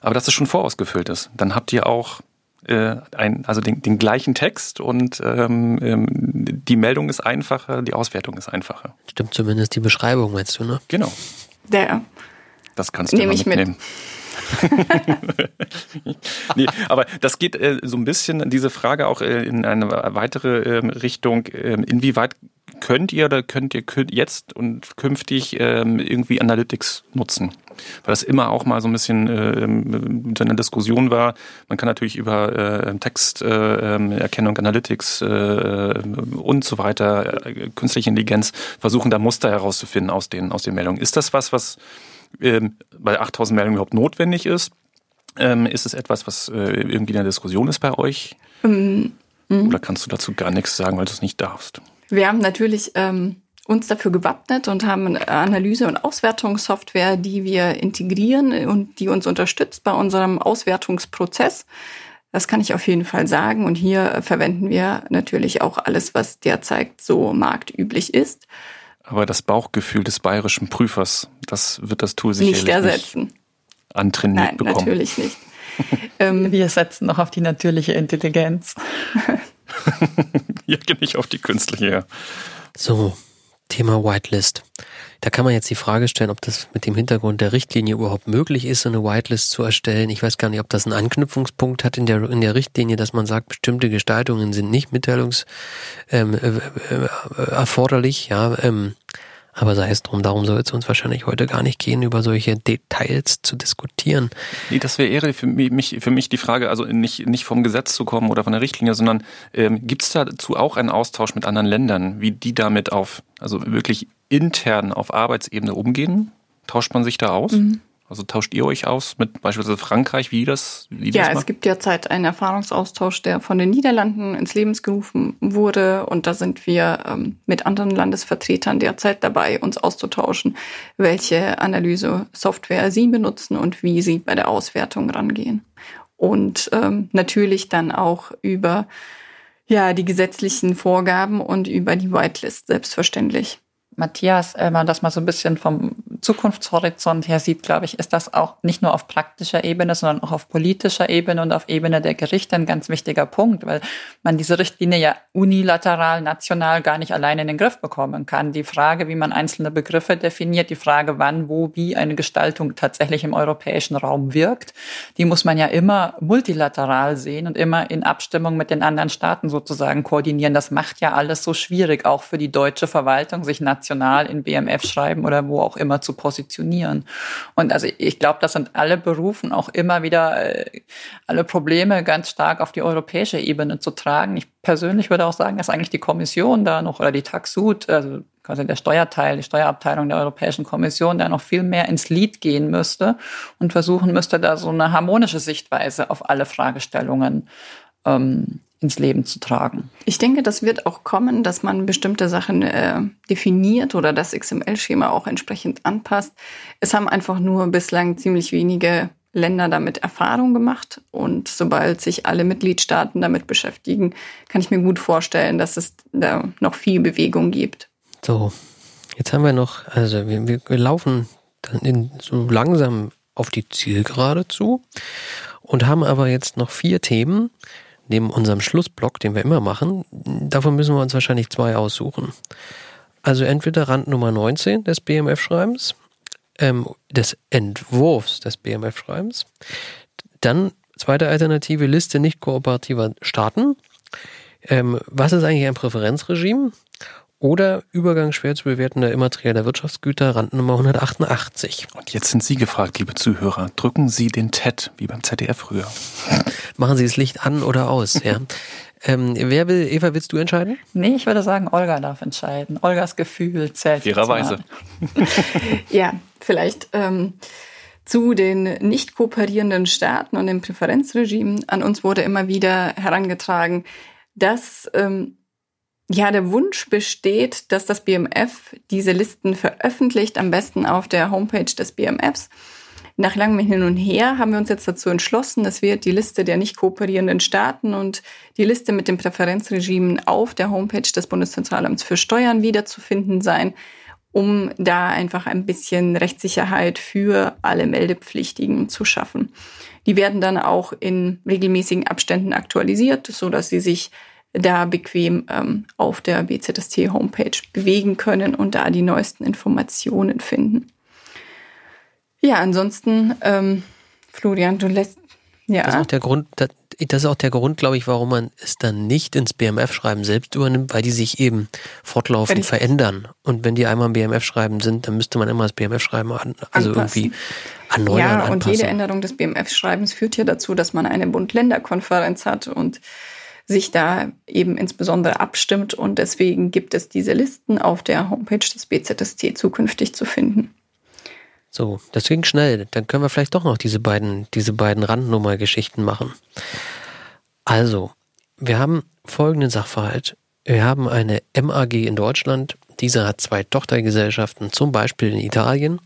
Aber dass es schon vorausgefüllt ist, dann habt ihr auch äh, ein, also den, den gleichen Text und ähm, ähm, die Meldung ist einfacher, die Auswertung ist einfacher. Stimmt zumindest die Beschreibung, meinst du, ne? Genau. Der. Das kannst du Nehm ich mitnehmen. Mit. [LAUGHS] nee, aber das geht äh, so ein bisschen diese Frage auch äh, in eine weitere äh, Richtung. Ähm, inwieweit könnt ihr oder könnt ihr jetzt und künftig ähm, irgendwie Analytics nutzen? Weil das immer auch mal so ein bisschen äh, in einer Diskussion war. Man kann natürlich über äh, Texterkennung, äh, Analytics äh, und so weiter, äh, künstliche Intelligenz versuchen, da Muster herauszufinden aus den, aus den Meldungen. Ist das was, was ähm, bei 8000 Meldungen überhaupt notwendig ist? Ähm, ist es etwas, was äh, irgendwie in der Diskussion ist bei euch? Mhm. Oder kannst du dazu gar nichts sagen, weil du es nicht darfst? Wir haben natürlich ähm, uns dafür gewappnet und haben eine Analyse- und Auswertungssoftware, die wir integrieren und die uns unterstützt bei unserem Auswertungsprozess. Das kann ich auf jeden Fall sagen. Und hier verwenden wir natürlich auch alles, was derzeit so marktüblich ist. Aber das Bauchgefühl des bayerischen Prüfers, das wird das Tool sicherlich nicht ersetzen. Nicht antrainiert Nein, bekommen. natürlich nicht. [LAUGHS] ähm, wir setzen noch auf die natürliche Intelligenz. [LAUGHS] ja, nicht auf die künstliche. Ja. So, Thema Whitelist. Da kann man jetzt die Frage stellen, ob das mit dem Hintergrund der Richtlinie überhaupt möglich ist, so eine Whitelist zu erstellen. Ich weiß gar nicht, ob das einen Anknüpfungspunkt hat in der, in der Richtlinie, dass man sagt, bestimmte Gestaltungen sind nicht mitteilungs ähm, äh, äh, erforderlich. Ja, ähm, aber sei es drum, darum soll es uns wahrscheinlich heute gar nicht gehen, über solche Details zu diskutieren. Nee, das wäre eher für mich, für mich die Frage, also nicht, nicht vom Gesetz zu kommen oder von der Richtlinie, sondern ähm, gibt es dazu auch einen Austausch mit anderen Ländern, wie die damit auf, also wirklich intern auf Arbeitsebene umgehen? Tauscht man sich da aus? Mhm. Also tauscht ihr euch aus mit beispielsweise Frankreich, wie das? Wie ja, das es gibt derzeit einen Erfahrungsaustausch, der von den Niederlanden ins Leben gerufen wurde. Und da sind wir ähm, mit anderen Landesvertretern derzeit dabei, uns auszutauschen, welche Analyse-Software sie benutzen und wie sie bei der Auswertung rangehen. Und ähm, natürlich dann auch über ja, die gesetzlichen Vorgaben und über die Whitelist, selbstverständlich. Matthias, wenn man das mal so ein bisschen vom Zukunftshorizont her sieht, glaube ich, ist das auch nicht nur auf praktischer Ebene, sondern auch auf politischer Ebene und auf Ebene der Gerichte ein ganz wichtiger Punkt, weil man diese Richtlinie ja unilateral, national gar nicht alleine in den Griff bekommen kann. Die Frage, wie man einzelne Begriffe definiert, die Frage, wann, wo, wie eine Gestaltung tatsächlich im europäischen Raum wirkt, die muss man ja immer multilateral sehen und immer in Abstimmung mit den anderen Staaten sozusagen koordinieren. Das macht ja alles so schwierig, auch für die deutsche Verwaltung, sich national in BMF schreiben oder wo auch immer zu zu positionieren. Und also ich glaube, das sind alle Berufen auch immer wieder äh, alle Probleme ganz stark auf die europäische Ebene zu tragen. Ich persönlich würde auch sagen, dass eigentlich die Kommission da noch oder die Taxud, also quasi der Steuerteil, die Steuerabteilung der Europäischen Kommission da noch viel mehr ins Lied gehen müsste und versuchen müsste, da so eine harmonische Sichtweise auf alle Fragestellungen ähm, ins Leben zu tragen. Ich denke, das wird auch kommen, dass man bestimmte Sachen äh, definiert oder das XML-Schema auch entsprechend anpasst. Es haben einfach nur bislang ziemlich wenige Länder damit Erfahrung gemacht. Und sobald sich alle Mitgliedstaaten damit beschäftigen, kann ich mir gut vorstellen, dass es da noch viel Bewegung gibt. So, jetzt haben wir noch, also wir, wir laufen dann in, so langsam auf die Zielgerade zu und haben aber jetzt noch vier Themen, neben unserem Schlussblock, den wir immer machen, davon müssen wir uns wahrscheinlich zwei aussuchen. Also entweder Rand Nummer 19 des BMF-Schreibens, ähm, des Entwurfs des BMF-Schreibens, dann zweite Alternative Liste nicht kooperativer Staaten. Ähm, was ist eigentlich ein Präferenzregime? Oder Übergang schwer zu bewertender immaterieller Wirtschaftsgüter, Randnummer 188. Und jetzt sind Sie gefragt, liebe Zuhörer. Drücken Sie den TED, wie beim ZDF früher. Machen Sie das Licht an oder aus, ja. [LAUGHS] Ähm, wer will, Eva, willst du entscheiden? Nee, ich würde sagen, Olga darf entscheiden. Olgas Gefühl zählt. Fairerweise. [LAUGHS] ja, vielleicht ähm, zu den nicht kooperierenden Staaten und dem Präferenzregime. An uns wurde immer wieder herangetragen, dass ähm, ja der Wunsch besteht, dass das BMF diese Listen veröffentlicht, am besten auf der Homepage des BMFs. Nach langem Hin und Her haben wir uns jetzt dazu entschlossen, es wird die Liste der nicht kooperierenden Staaten und die Liste mit den Präferenzregimen auf der Homepage des Bundeszentralamts für Steuern wiederzufinden sein, um da einfach ein bisschen Rechtssicherheit für alle Meldepflichtigen zu schaffen. Die werden dann auch in regelmäßigen Abständen aktualisiert, so dass sie sich da bequem ähm, auf der BZST-Homepage bewegen können und da die neuesten Informationen finden. Ja, ansonsten, ähm, Florian, du lässt ja. Das ist auch der Grund, das, das ist auch der Grund, glaube ich, warum man es dann nicht ins BMF-Schreiben selbst übernimmt, weil die sich eben fortlaufend verändern. Und wenn die einmal im BMF-Schreiben sind, dann müsste man immer das BMF-Schreiben an, also anpassen. irgendwie erneuern. Ja, anpassen. und jede Änderung des BMF-Schreibens führt ja dazu, dass man eine Bund-Länder-Konferenz hat und sich da eben insbesondere abstimmt. Und deswegen gibt es diese Listen auf der Homepage des BZST zukünftig zu finden. So, das ging schnell. Dann können wir vielleicht doch noch diese beiden, diese beiden Randnummer-Geschichten machen. Also, wir haben folgenden Sachverhalt. Wir haben eine MAG in Deutschland. Diese hat zwei Tochtergesellschaften, zum Beispiel in Italien.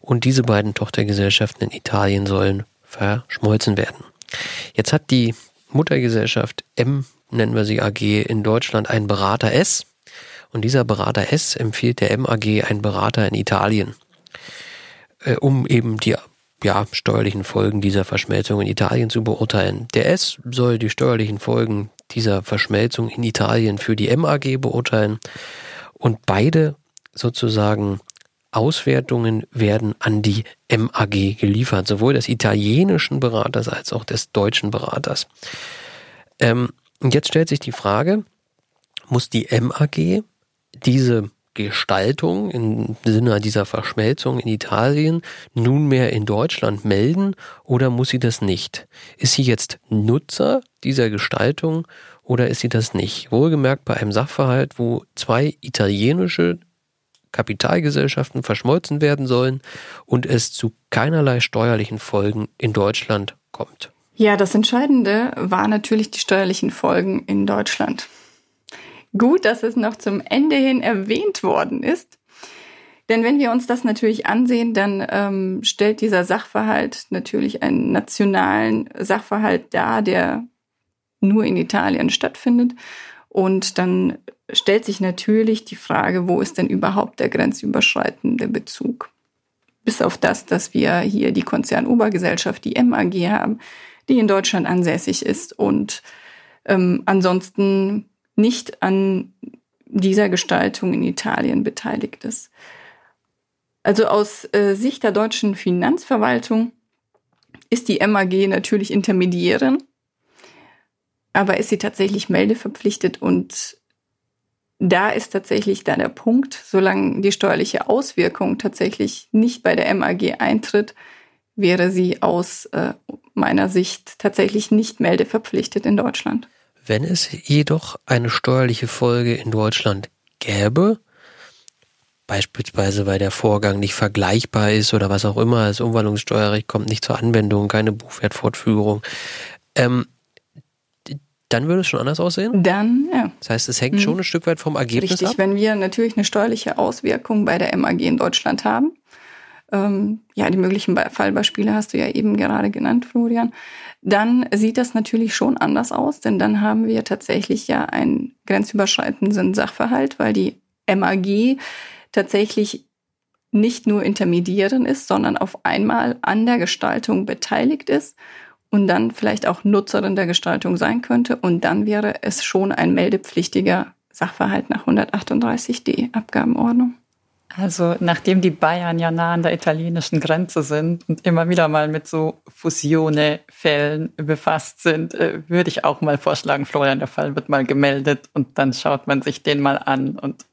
Und diese beiden Tochtergesellschaften in Italien sollen verschmolzen werden. Jetzt hat die Muttergesellschaft M, nennen wir sie AG, in Deutschland einen Berater S. Und dieser Berater S empfiehlt der MAG einen Berater in Italien äh, um eben die ja, steuerlichen Folgen dieser Verschmelzung in Italien zu beurteilen. Der S soll die steuerlichen Folgen dieser Verschmelzung in Italien für die MAG beurteilen und beide sozusagen Auswertungen werden an die MAG geliefert, sowohl des italienischen Beraters als auch des deutschen Beraters. Ähm, jetzt stellt sich die Frage, muss die MAG diese Gestaltung im Sinne dieser Verschmelzung in Italien nunmehr in Deutschland melden oder muss sie das nicht? Ist sie jetzt Nutzer dieser Gestaltung oder ist sie das nicht? Wohlgemerkt bei einem Sachverhalt, wo zwei italienische Kapitalgesellschaften verschmolzen werden sollen und es zu keinerlei steuerlichen Folgen in Deutschland kommt. Ja, das Entscheidende war natürlich die steuerlichen Folgen in Deutschland. Gut, dass es noch zum Ende hin erwähnt worden ist. Denn wenn wir uns das natürlich ansehen, dann ähm, stellt dieser Sachverhalt natürlich einen nationalen Sachverhalt dar, der nur in Italien stattfindet. Und dann stellt sich natürlich die Frage, wo ist denn überhaupt der grenzüberschreitende Bezug? Bis auf das, dass wir hier die Konzernobergesellschaft, die MAG haben, die in Deutschland ansässig ist und ähm, ansonsten nicht an dieser Gestaltung in Italien beteiligt ist. Also aus äh, Sicht der deutschen Finanzverwaltung ist die MAG natürlich Intermediärin, aber ist sie tatsächlich meldeverpflichtet und da ist tatsächlich dann der Punkt, solange die steuerliche Auswirkung tatsächlich nicht bei der MAG eintritt, wäre sie aus äh, meiner Sicht tatsächlich nicht meldeverpflichtet in Deutschland. Wenn es jedoch eine steuerliche Folge in Deutschland gäbe, beispielsweise weil der Vorgang nicht vergleichbar ist oder was auch immer, das Umwandlungssteuerrecht kommt nicht zur Anwendung, keine Buchwertfortführung, ähm, dann würde es schon anders aussehen? Dann, ja. Das heißt, es hängt schon hm. ein Stück weit vom Ergebnis Richtig, ab? wenn wir natürlich eine steuerliche Auswirkung bei der MAG in Deutschland haben. Ähm, ja, die möglichen Fallbeispiele hast du ja eben gerade genannt, Florian dann sieht das natürlich schon anders aus, denn dann haben wir tatsächlich ja einen grenzüberschreitenden Sachverhalt, weil die MAG tatsächlich nicht nur Intermediärin ist, sondern auf einmal an der Gestaltung beteiligt ist und dann vielleicht auch Nutzerin der Gestaltung sein könnte. Und dann wäre es schon ein meldepflichtiger Sachverhalt nach 138d Abgabenordnung. Also nachdem die Bayern ja nah an der italienischen Grenze sind und immer wieder mal mit so Fusione-Fällen befasst sind, äh, würde ich auch mal vorschlagen, Florian, der Fall wird mal gemeldet und dann schaut man sich den mal an und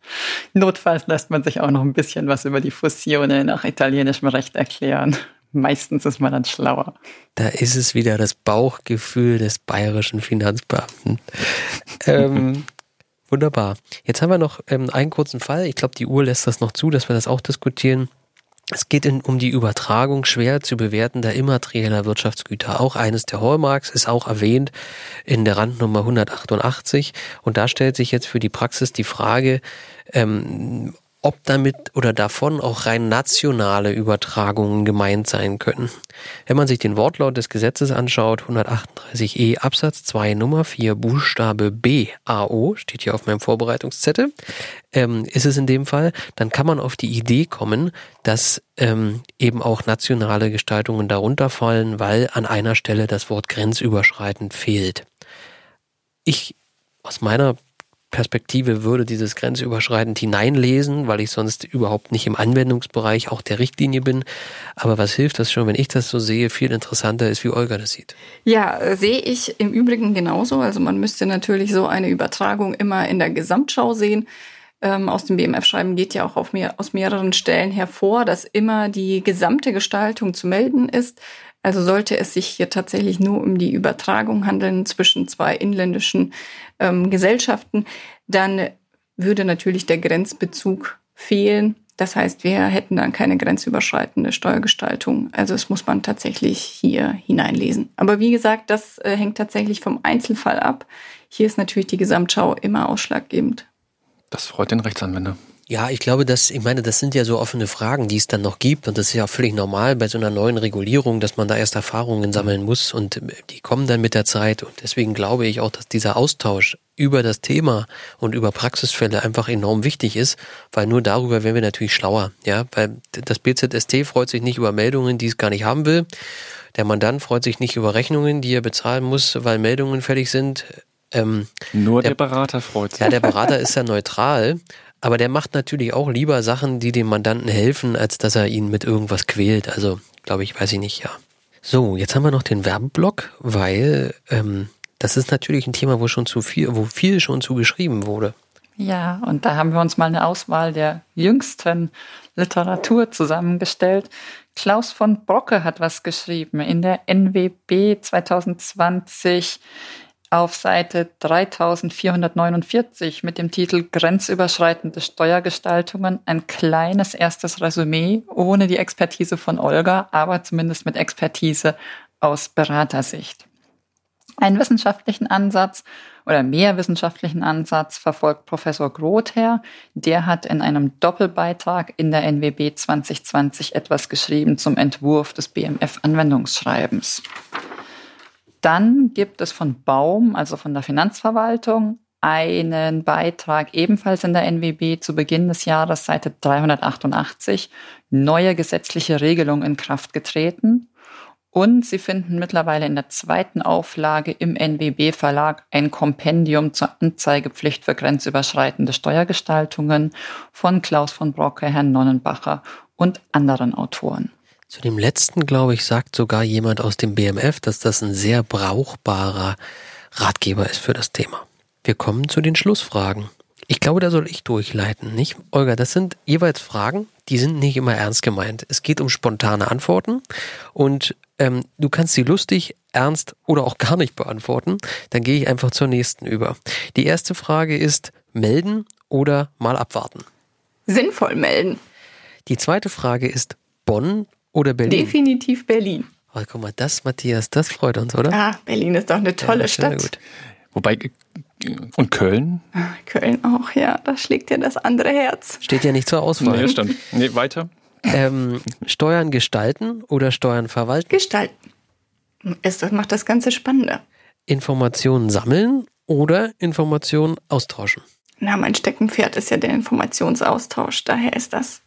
notfalls lässt man sich auch noch ein bisschen was über die Fusione nach italienischem Recht erklären. Meistens ist man dann schlauer. Da ist es wieder das Bauchgefühl des bayerischen Finanzbeamten. ähm, [LAUGHS] Wunderbar. Jetzt haben wir noch ähm, einen kurzen Fall. Ich glaube, die Uhr lässt das noch zu, dass wir das auch diskutieren. Es geht in, um die Übertragung schwer zu bewertender immaterieller Wirtschaftsgüter. Auch eines der Hallmarks ist auch erwähnt in der Randnummer 188. Und da stellt sich jetzt für die Praxis die Frage, ähm, ob damit oder davon auch rein nationale Übertragungen gemeint sein können. Wenn man sich den Wortlaut des Gesetzes anschaut, 138e Absatz 2 Nummer 4 Buchstabe B AO, steht hier auf meinem Vorbereitungszettel, ähm, ist es in dem Fall, dann kann man auf die Idee kommen, dass ähm, eben auch nationale Gestaltungen darunter fallen, weil an einer Stelle das Wort grenzüberschreitend fehlt. Ich aus meiner Perspektive würde dieses grenzüberschreitend hineinlesen, weil ich sonst überhaupt nicht im Anwendungsbereich auch der Richtlinie bin. Aber was hilft das schon, wenn ich das so sehe? Viel interessanter ist, wie Olga das sieht. Ja, äh, sehe ich im Übrigen genauso. Also man müsste natürlich so eine Übertragung immer in der Gesamtschau sehen. Ähm, aus dem BMF-Schreiben geht ja auch auf mehr, aus mehreren Stellen hervor, dass immer die gesamte Gestaltung zu melden ist. Also sollte es sich hier tatsächlich nur um die Übertragung handeln zwischen zwei inländischen ähm, Gesellschaften, dann würde natürlich der Grenzbezug fehlen. Das heißt, wir hätten dann keine grenzüberschreitende Steuergestaltung. Also es muss man tatsächlich hier hineinlesen. Aber wie gesagt, das äh, hängt tatsächlich vom Einzelfall ab. Hier ist natürlich die Gesamtschau immer ausschlaggebend. Das freut den Rechtsanwender. Ja, ich glaube, dass, ich meine, das sind ja so offene Fragen, die es dann noch gibt. Und das ist ja auch völlig normal bei so einer neuen Regulierung, dass man da erst Erfahrungen sammeln muss und äh, die kommen dann mit der Zeit. Und deswegen glaube ich auch, dass dieser Austausch über das Thema und über Praxisfälle einfach enorm wichtig ist, weil nur darüber werden wir natürlich schlauer. Ja, weil das BZST freut sich nicht über Meldungen, die es gar nicht haben will. Der Mandant freut sich nicht über Rechnungen, die er bezahlen muss, weil Meldungen fertig sind. Ähm, Nur der, der, Berater freut sich. Ja, der Berater ist ja neutral, aber der macht natürlich auch lieber Sachen, die dem Mandanten helfen, als dass er ihn mit irgendwas quält. Also, glaube ich, weiß ich nicht, ja. So, jetzt haben wir noch den Werbeblock, weil ähm, das ist natürlich ein Thema, wo schon zu viel, wo viel schon zu geschrieben wurde. Ja, und da haben wir uns mal eine Auswahl der jüngsten Literatur zusammengestellt. Klaus von Brocke hat was geschrieben in der NWB 2020 auf Seite 3449 mit dem Titel Grenzüberschreitende Steuergestaltungen ein kleines erstes Resümee ohne die Expertise von Olga, aber zumindest mit Expertise aus Beratersicht. Einen wissenschaftlichen Ansatz oder mehr wissenschaftlichen Ansatz verfolgt Professor Grother. Der hat in einem Doppelbeitrag in der NWB 2020 etwas geschrieben zum Entwurf des BMF-Anwendungsschreibens. Dann gibt es von Baum, also von der Finanzverwaltung, einen Beitrag ebenfalls in der NWB zu Beginn des Jahres, Seite 388, neue gesetzliche Regelung in Kraft getreten. Und Sie finden mittlerweile in der zweiten Auflage im NWB-Verlag ein Kompendium zur Anzeigepflicht für grenzüberschreitende Steuergestaltungen von Klaus von Brocke, Herrn Nonnenbacher und anderen Autoren. Zu dem letzten, glaube ich, sagt sogar jemand aus dem BMF, dass das ein sehr brauchbarer Ratgeber ist für das Thema. Wir kommen zu den Schlussfragen. Ich glaube, da soll ich durchleiten, nicht? Olga, das sind jeweils Fragen, die sind nicht immer ernst gemeint. Es geht um spontane Antworten und ähm, du kannst sie lustig, ernst oder auch gar nicht beantworten. Dann gehe ich einfach zur nächsten über. Die erste Frage ist, melden oder mal abwarten? Sinnvoll melden. Die zweite Frage ist, Bonn oder Berlin? Definitiv Berlin. Oh, guck mal, das, Matthias, das freut uns, oder? Ah, Berlin ist doch eine tolle ja, Stadt. Gut. Wobei, und Köln? Ah, Köln auch, ja. Da schlägt ja das andere Herz. Steht ja nicht zur Auswahl. Nee, stimmt. Nee, weiter. Ähm, Steuern gestalten oder Steuern verwalten? Gestalten. das macht das Ganze spannender. Informationen sammeln oder Informationen austauschen? Na, mein Steckenpferd ist ja der Informationsaustausch. Daher ist das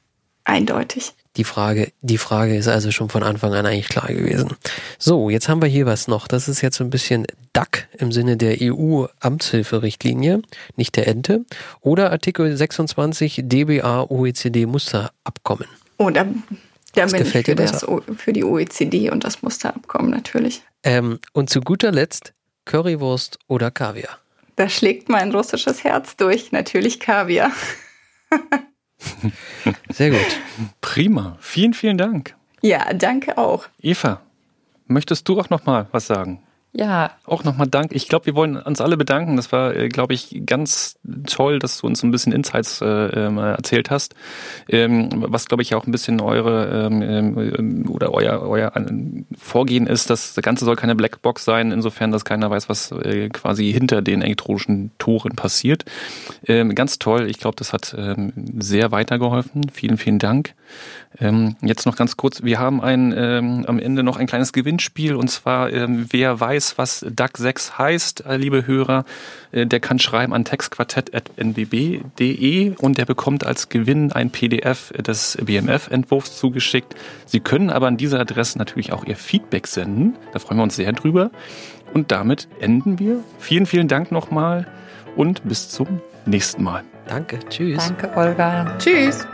eindeutig. Die Frage, die Frage ist also schon von Anfang an eigentlich klar gewesen. So, jetzt haben wir hier was noch. Das ist jetzt so ein bisschen DAC im Sinne der EU-Amtshilferichtlinie, nicht der Ente. Oder Artikel 26 DBA OECD Musterabkommen. Oh, da, da bin ich gefällt für, dir das, für die OECD und das Musterabkommen natürlich. Ähm, und zu guter Letzt Currywurst oder Kaviar. Da schlägt mein russisches Herz durch. Natürlich Kaviar. [LAUGHS] [LAUGHS] Sehr gut. Prima. Vielen, vielen Dank. Ja, danke auch. Eva, möchtest du auch noch mal was sagen? Ja, Auch nochmal Dank. Ich glaube, wir wollen uns alle bedanken. Das war, äh, glaube ich, ganz toll, dass du uns so ein bisschen Insights äh, ähm, erzählt hast. Ähm, was, glaube ich, auch ein bisschen eure ähm, ähm, oder euer, euer äh, Vorgehen ist. Das Ganze soll keine Blackbox sein, insofern, dass keiner weiß, was äh, quasi hinter den elektronischen Toren passiert. Ähm, ganz toll. Ich glaube, das hat ähm, sehr weitergeholfen. Vielen, vielen Dank. Jetzt noch ganz kurz, wir haben ein, am Ende noch ein kleines Gewinnspiel und zwar, wer weiß, was DAC 6 heißt, äh, liebe Hörer, äh, der kann schreiben an textquartett.nbb.de und der bekommt als Gewinn ein PDF des BMF-Entwurfs zugeschickt. Sie können aber an dieser Adresse natürlich auch Ihr Feedback senden, da freuen wir uns sehr drüber. Und damit enden wir. Vielen, vielen Dank nochmal und bis zum nächsten Mal. Danke. Tschüss. danke, Olga. Tschüss.